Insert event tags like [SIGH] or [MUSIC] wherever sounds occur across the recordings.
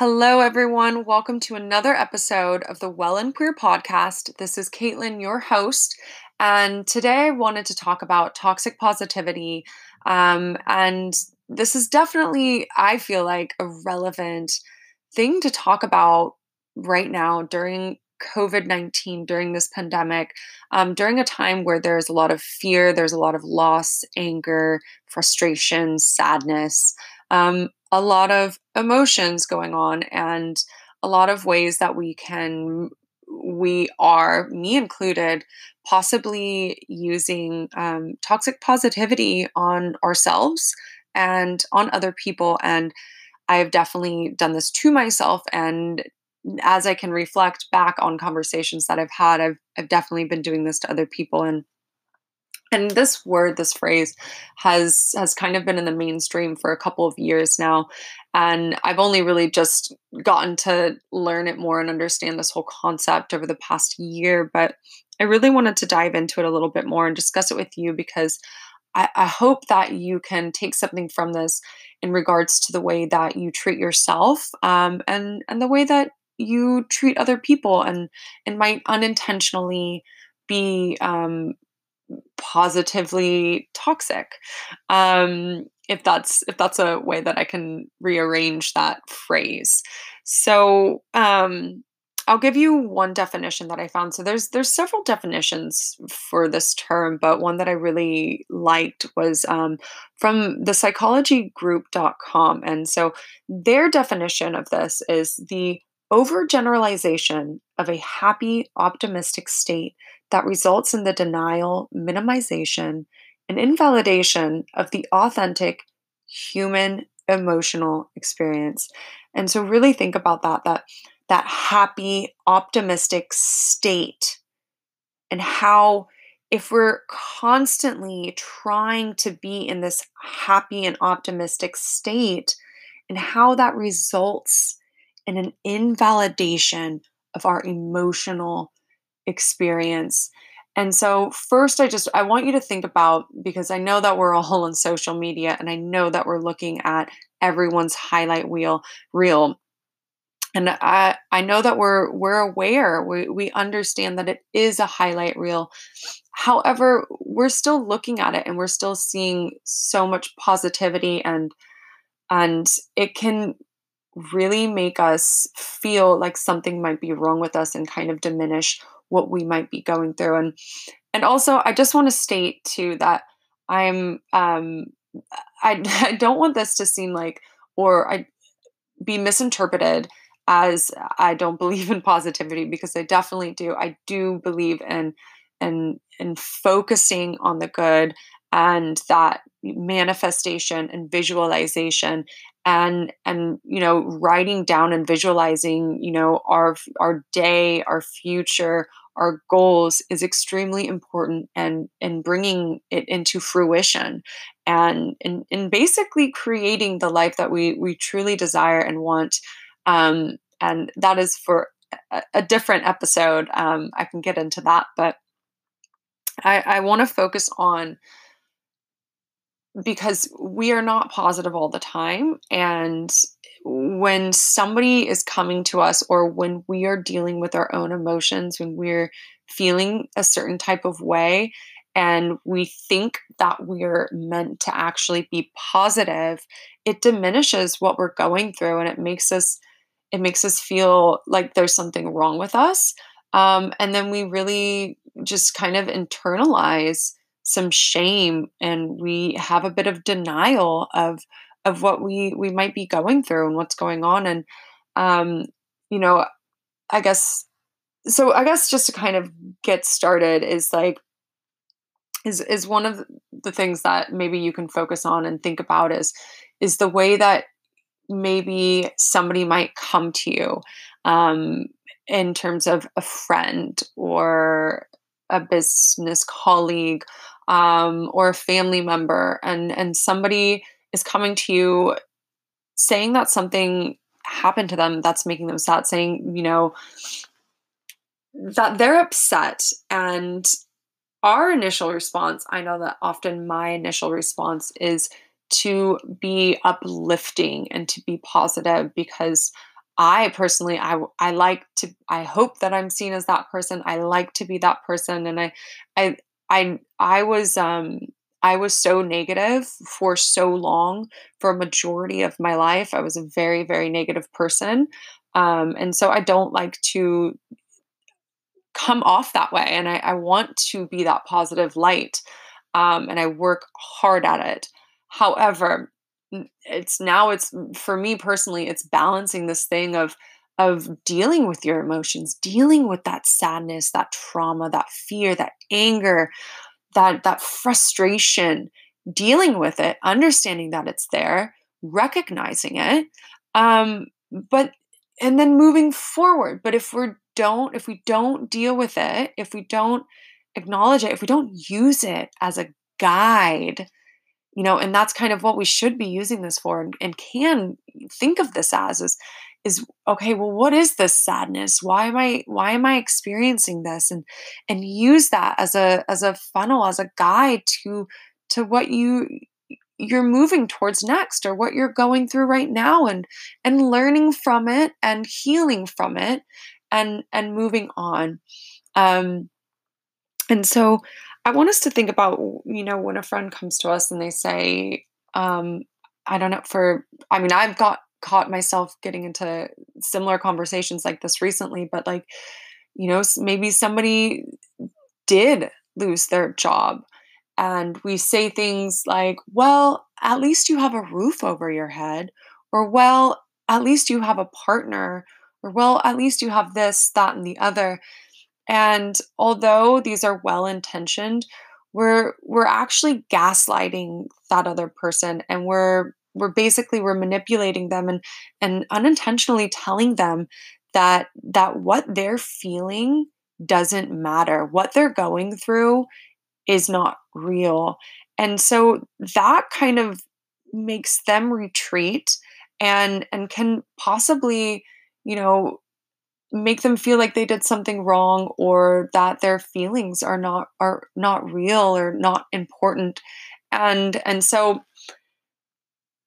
Hello, everyone. Welcome to another episode of the Well and Queer podcast. This is Caitlin, your host, and today I wanted to talk about toxic positivity. Um, and this is definitely, I feel like, a relevant thing to talk about right now during COVID 19, during this pandemic, um, during a time where there's a lot of fear, there's a lot of loss, anger, frustration, sadness. Um, a lot of emotions going on and a lot of ways that we can we are me included possibly using um, toxic positivity on ourselves and on other people. And i've definitely done this to myself. And as i can reflect back on conversations that i've had i've, I've definitely been doing this to other people. And and this word this phrase has has kind of been in the mainstream for a couple of years now. And i've only really just gotten to learn it more and understand this whole concept over the past year but i really wanted to dive into it a little bit more and discuss it with you because I, I hope that you can take something from this in regards to the way that you treat yourself um, and and the way that you treat other people and and might unintentionally be um, positively toxic. Um, if that's if that's a way that i can rearrange that phrase. So um, i'll give you one definition that i found. So there's there's several definitions for this term but one that i really liked was um, from the psychologygroup.com and so their definition of this is the overgeneralization of a happy optimistic state that results in the denial, minimization, and invalidation of the authentic human emotional experience. And so really think about that that that happy optimistic state and how if we're constantly trying to be in this happy and optimistic state and how that results in an invalidation of our emotional experience. And so first I just I want you to think about because I know that we're all on social media and I know that we're looking at everyone's highlight wheel reel. And I I know that we're we're aware, we we understand that it is a highlight reel. However, we're still looking at it and we're still seeing so much positivity and and it can really make us feel like something might be wrong with us and kind of diminish what we might be going through and and also i just want to state too that i'm um I, [LAUGHS] I don't want this to seem like or i be misinterpreted as i don't believe in positivity because i definitely do. I do believe in and in focusing on the good and that manifestation and visualization and and you know writing down and visualizing you know our our day our future our goals is extremely important and in bringing it into fruition and in, basically creating the life that we we truly desire and want um, and that is for a, a different episode um, i can get into that but i i want to focus on because we are not positive all the time and when somebody is coming to us or when we are dealing with our own emotions when we're feeling a certain type of way and we think that we're meant to actually be positive it diminishes what we're going through and it makes us it makes us feel like there's something wrong with us um, and then we really just kind of internalize some shame and we have a bit of denial of of what we we might be going through and what's going on and um you know i guess so i guess just to kind of get started is like is is one of the things that maybe you can focus on and think about is is the way that maybe somebody might come to you um, in terms of a friend or a business colleague um, or a family member and and somebody is coming to you saying that something happened to them that's making them sad saying you know that they're upset and our initial response i know that often my initial response is to be uplifting and to be positive because I personally I I like to I hope that I'm seen as that person. I like to be that person and I I I I was um I was so negative for so long for a majority of my life. I was a very very negative person. Um and so I don't like to come off that way and I, I want to be that positive light um, and I work hard at it. However, it's now it's for me personally it's balancing this thing of of dealing with your emotions dealing with that sadness that trauma that fear that anger that that frustration dealing with it understanding that it's there recognizing it um but and then moving forward. But if we don't if we don't deal with it if we don't acknowledge it if we don't use it as a guide you know and that's kind of what we should be using this for and, and can think of this as is is okay well what is this sadness? Why am i why am i experiencing this? And and use that as a as a funnel as a guide to to what you you're moving towards next or what you're going through right now and and learning from it and healing from it and and moving on. Um and so I want us to think about, you know, when a friend comes to us and they say, um, I don't know, for, I mean, I've got caught myself getting into similar conversations like this recently, but like, you know, maybe somebody did lose their job and we say things like, well, at least you have a roof over your head, or well, at least you have a partner, or well, at least you have this, that, and the other. And although these are well intentioned, we're we're actually gaslighting that other person and we're we're basically we're manipulating them and and unintentionally telling them that that what they're feeling doesn't matter. What they're going through is not real. And so that kind of makes them retreat and and can possibly, you know, make them feel like they did something wrong or that their feelings are not are not real or not important and and so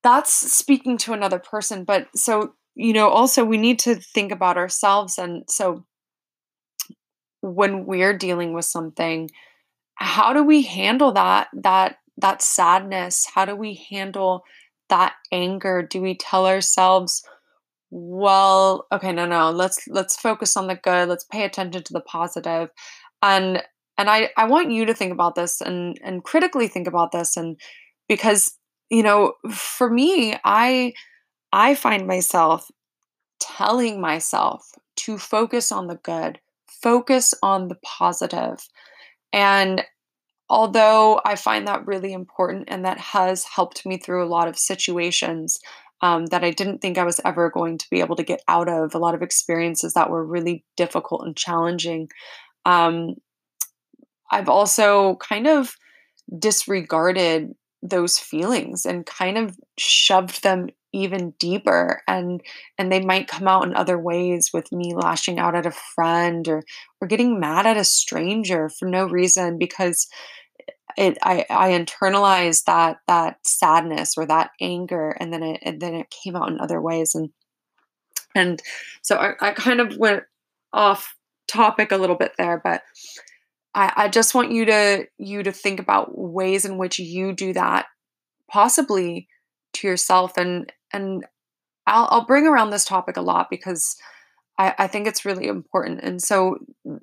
that's speaking to another person but so you know also we need to think about ourselves and so when we're dealing with something how do we handle that that that sadness? How do we handle that anger? Do we tell ourselves well okay no no let's let's focus on the good let's pay attention to the positive and and i i want you to think about this and and critically think about this and because you know for me i i find myself telling myself to focus on the good focus on the positive and although i find that really important and that has helped me through a lot of situations um, that I didn't think I was ever going to be able to get out of, a lot of experiences that were really difficult and challenging. Um, I've also kind of disregarded those feelings and kind of shoved them even deeper and and they might come out in other ways with me lashing out at a friend or or getting mad at a stranger for no reason because it I, I internalized that that sadness or that anger and then it and then it came out in other ways and and so I, I kind of went off topic a little bit there but I, I just want you to you to think about ways in which you do that possibly to yourself and and I'll, I'll bring around this topic a lot because I, I think it's really important. And so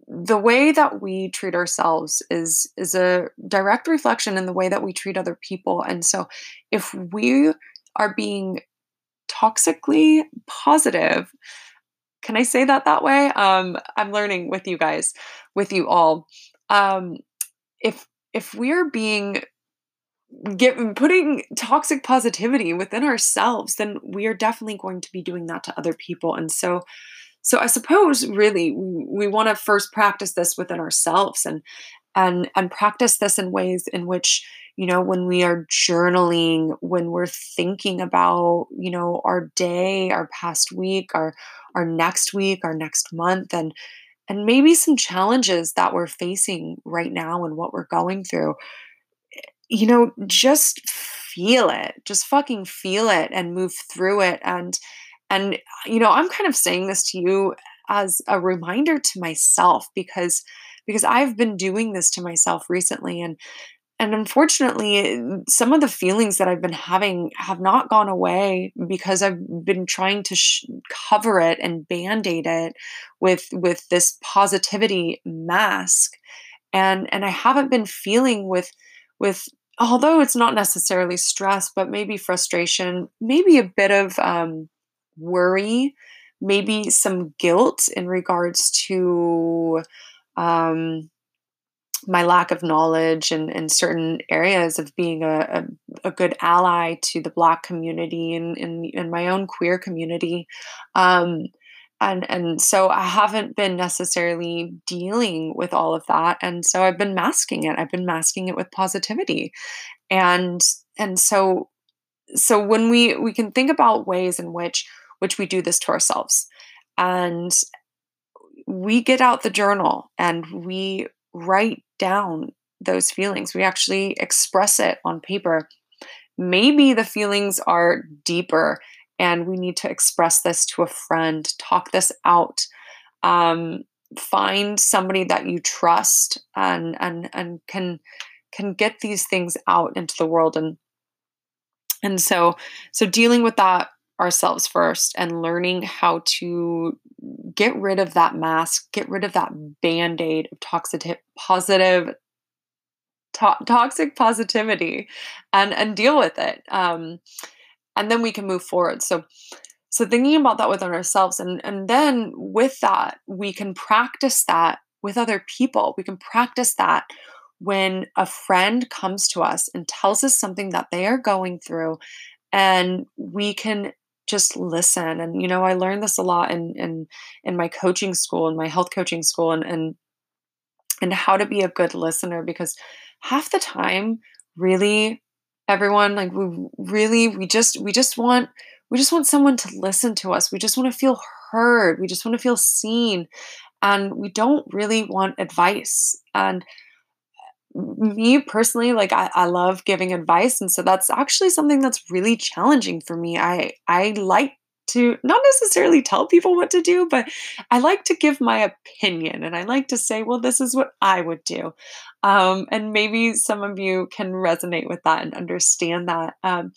the way that we treat ourselves is is a direct reflection in the way that we treat other people. And so if we are being toxically positive, can I say that that way? Um, I'm learning with you guys, with you all. Um, if if we're being get putting toxic positivity within ourselves, then we are definitely going to be doing that to other people. And so so I suppose really we want to first practice this within ourselves and and and practice this in ways in which you know when we are journaling when we're thinking about you know our day our past week our our next week our next month and and maybe some challenges that we're facing right now and what we're going through you know just feel it just fucking feel it and move through it and and you know i'm kind of saying this to you as a reminder to myself because because i've been doing this to myself recently and and unfortunately some of the feelings that i've been having have not gone away because i've been trying to sh- cover it and band-aid it with with this positivity mask. And and i haven't been feeling with with although it's not necessarily stress, but maybe frustration, maybe a bit of um, worry, maybe some guilt in regards to um, my lack of knowledge and in, in certain areas of being a, a, a, good ally to the Black community and in my own queer community. Um, and and so I haven't been necessarily dealing with all of that. And so I've been masking it. I've been masking it with positivity. And and so so when we we can think about ways in which which we do this to ourselves. And we get out the journal and we write down those feelings we actually express it on paper maybe the feelings are deeper and we need to express this to a friend, talk this out. Um, find somebody that you trust and and and can can get these things out into the world and and so so dealing with that ourselves first and learning how to get rid of that mask get rid of that band-aid of toxic positive to- toxic positivity and and deal with it um and then we can move forward. So so thinking about that within ourselves and and then with that we can practice that with other people. We can practice that when a friend comes to us and tells us something that they are going through and we can just listen and you know i learned this a lot in in in my coaching school in my health coaching school and and and how to be a good listener because half the time really everyone like we really we just we just want we just want someone to listen to us. We just want to feel heard. We just want to feel seen and we don't really want advice and me personally like I, I love giving advice and so that's actually something that's really challenging for me i i like to not necessarily tell people what to do, but I like to give my opinion and I like to say, well, this is what I would do. Um, and maybe some of you can resonate with that and understand that. Um,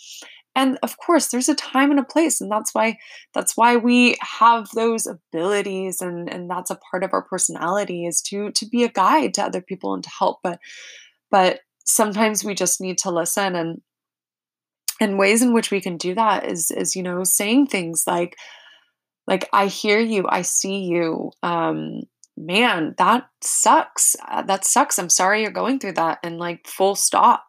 and of course there's a time and a place and that's why that's why we have those abilities and and that's a part of our personality is to to be a guide to other people and to help but but sometimes we just need to listen and and ways in which we can do that is is you know saying things like like i hear you i see you um man that sucks uh, that sucks i'm sorry you're going through that and like full stop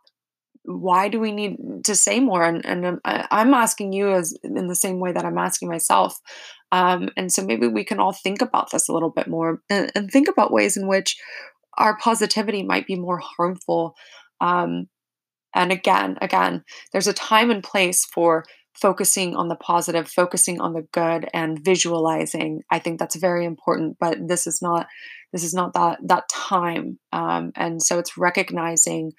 why do we need to say more and, and I'm, I'm asking you as in the same way that i'm asking myself um, and so maybe we can all think about this a little bit more and, and think about ways in which our positivity might be more harmful um, and again, again, there's a time and place for focusing on the positive, focusing on the good and visualizing. I think that's very important, but this is not this is not that that time. Um, and so it's recognizing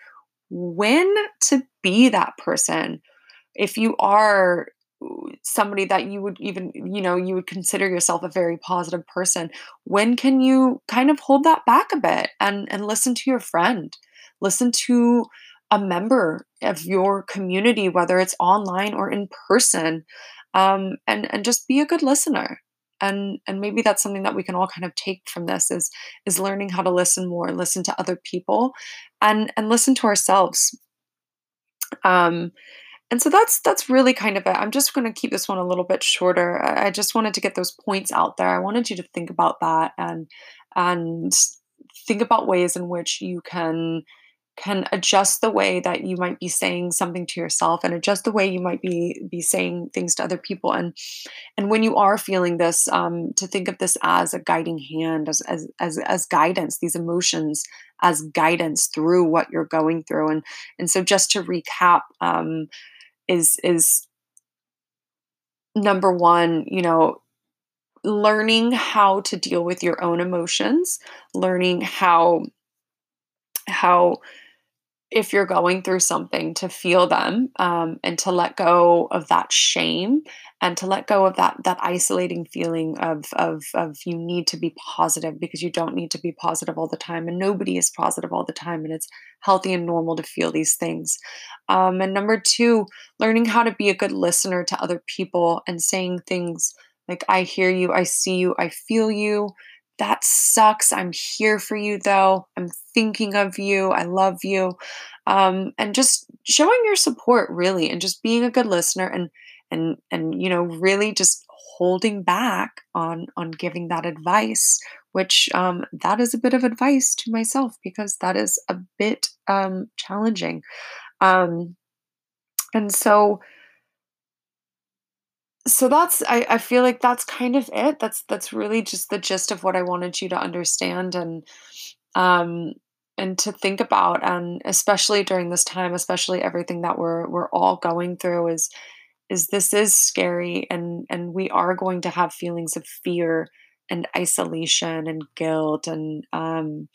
when to be that person. If you are somebody that you would even you know you would consider yourself a very positive person when can you kind of hold that back a bit and and listen to your friend listen to a member of your community, whether it's online or in person, um, and and just be a good listener. And and maybe that's something that we can all kind of take from this is is learning how to listen more, listen to other people, and and listen to ourselves. Um, and so that's that's really kind of it. I'm just going to keep this one a little bit shorter. I, I just wanted to get those points out there. I wanted you to think about that and and think about ways in which you can can adjust the way that you might be saying something to yourself and adjust the way you might be be saying things to other people. And and when you are feeling this um, to think of this as a guiding hand as, as as as guidance these emotions as guidance through what you're going through. And and so just to recap um, is is number one you know learning how to deal with your own emotions learning how how if you're going through something to feel them um, and to let go of that shame and to let go of that that isolating feeling of of of you need to be positive because you don't need to be positive all the time and nobody is positive all the time and it's healthy and normal to feel these things. Um, and number two learning how to be a good listener to other people and saying things like i hear you i see you i feel you that sucks. I'm here for you though. I'm thinking of you. I love you. Um, and just showing your support really and just being a good listener and and and you know really just holding back on on giving that advice which um, that is a bit of advice to myself because that is a bit um, challenging. Um, and so so that's I, I feel like that's kind of it. That's that's really just the gist of what i wanted you to understand and um and to think about and especially during this time especially everything that we're we're all going through is is this is scary and and we are going to have feelings of fear and isolation and guilt and um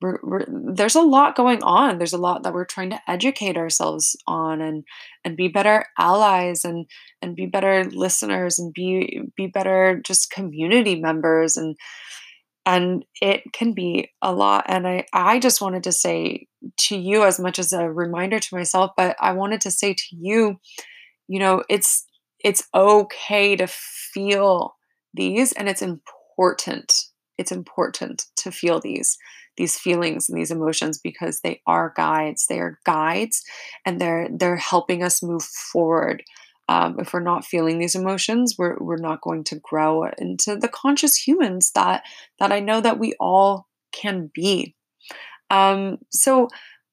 we're, we're, there's a lot going on. There's a lot that we're trying to educate ourselves on and and be better allies and and be better listeners and be be better just community members and and it can be a lot. And i i just wanted to say to you as much as a reminder to myself but i wanted to say to you you know it's it's okay to feel these and it's important. It's important to feel these these feelings and these emotions because they are guides they are guides and they're they're helping us move forward. Um, if we're not feeling these emotions we're, we're not going to grow into the conscious humans that that i know that we all can be. Um, so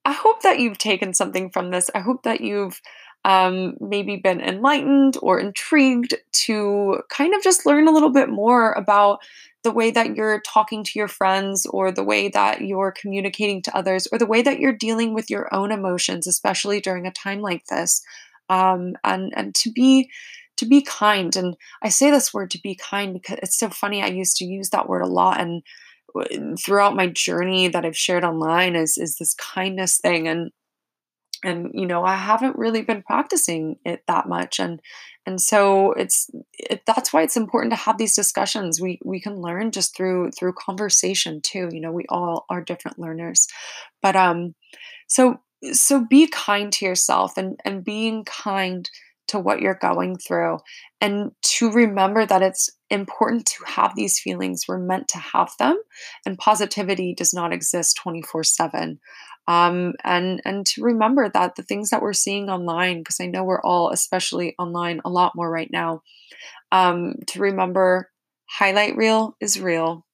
i hope that you've taken something from this. I hope that you've um, maybe been enlightened or intrigued to kind of just learn a little bit more about the way that you're talking to your friends or the way that you're communicating to others or the way that you're dealing with your own emotions especially during a time like this um, and and to be to be kind. And i say this word to be kind because it's so funny i used to use that word a lot and throughout my journey that i've shared online is is this kindness thing. And and you know i haven't really been practicing it that much and and so it's it, that's why it's important to have these discussions. We we can learn just through through conversation too you know we all are different learners. But um so so be kind to yourself and and being kind to what you're going through and to remember that it's important to have these feelings. We're meant to have them and positivity does not exist 24 7 um, and and to remember that the things that we're seeing online because i know we're all especially online a lot more right now um, to remember highlight reel is real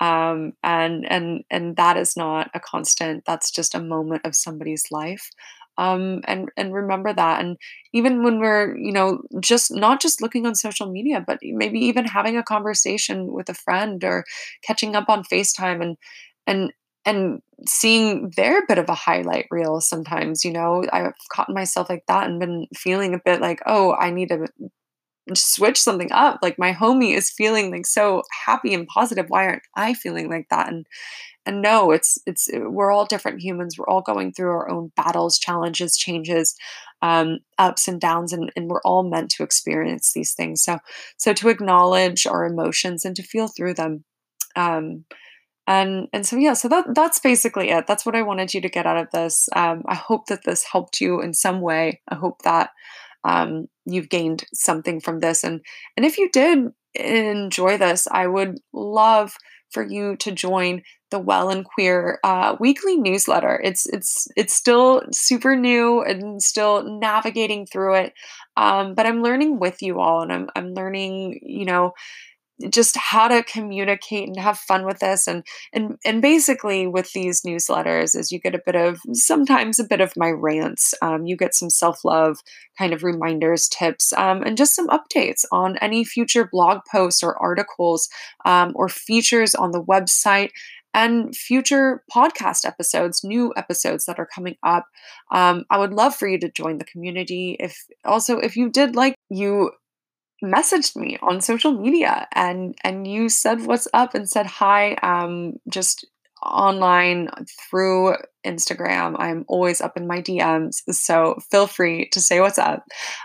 um, and and and that is not a constant. That's just a moment of somebody's life um, and and remember that and even when we're you know just not just looking on social media but maybe even having a conversation with a friend or catching up on facetime and and and seeing their bit of a highlight reel sometimes you know? I've caught myself like that and been feeling a bit like oh i need to switch something up like my homie is feeling like so happy and positive why aren't i feeling like that? And and no it's it's we're all different humans we're all going through our own battles challenges changes um, ups and downs and, and we're all meant to experience these things. So so to acknowledge our emotions and to feel through them um, and and so yeah so that that's basically it. That's what i wanted you to get out of this. Um, i hope that this helped you in some way. I hope that um, you've gained something from this and and if you did enjoy this i would love for you to join the well and queer uh, weekly newsletter. It's it's it's still super new and still navigating through it um, but i'm learning with you all and i'm, I'm learning you know just how to communicate and have fun with this and and and basically with these newsletters is you get a bit of sometimes a bit of my rants um, you get some self-love kind of reminders tips um, and just some updates on any future blog posts or articles um, or features on the website and future podcast episodes, new episodes that are coming up. Um, I would love for you to join the community. If also, if you did like, you messaged me on social media and and you said what's up and said hi um just online through Instagram. I'm always up in my DMs, so feel free to say what's up.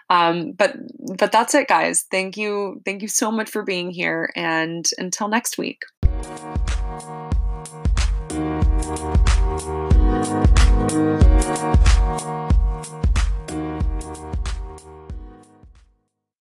Um, but but that's it, guys. Thank you, thank you so much for being here, and until next week.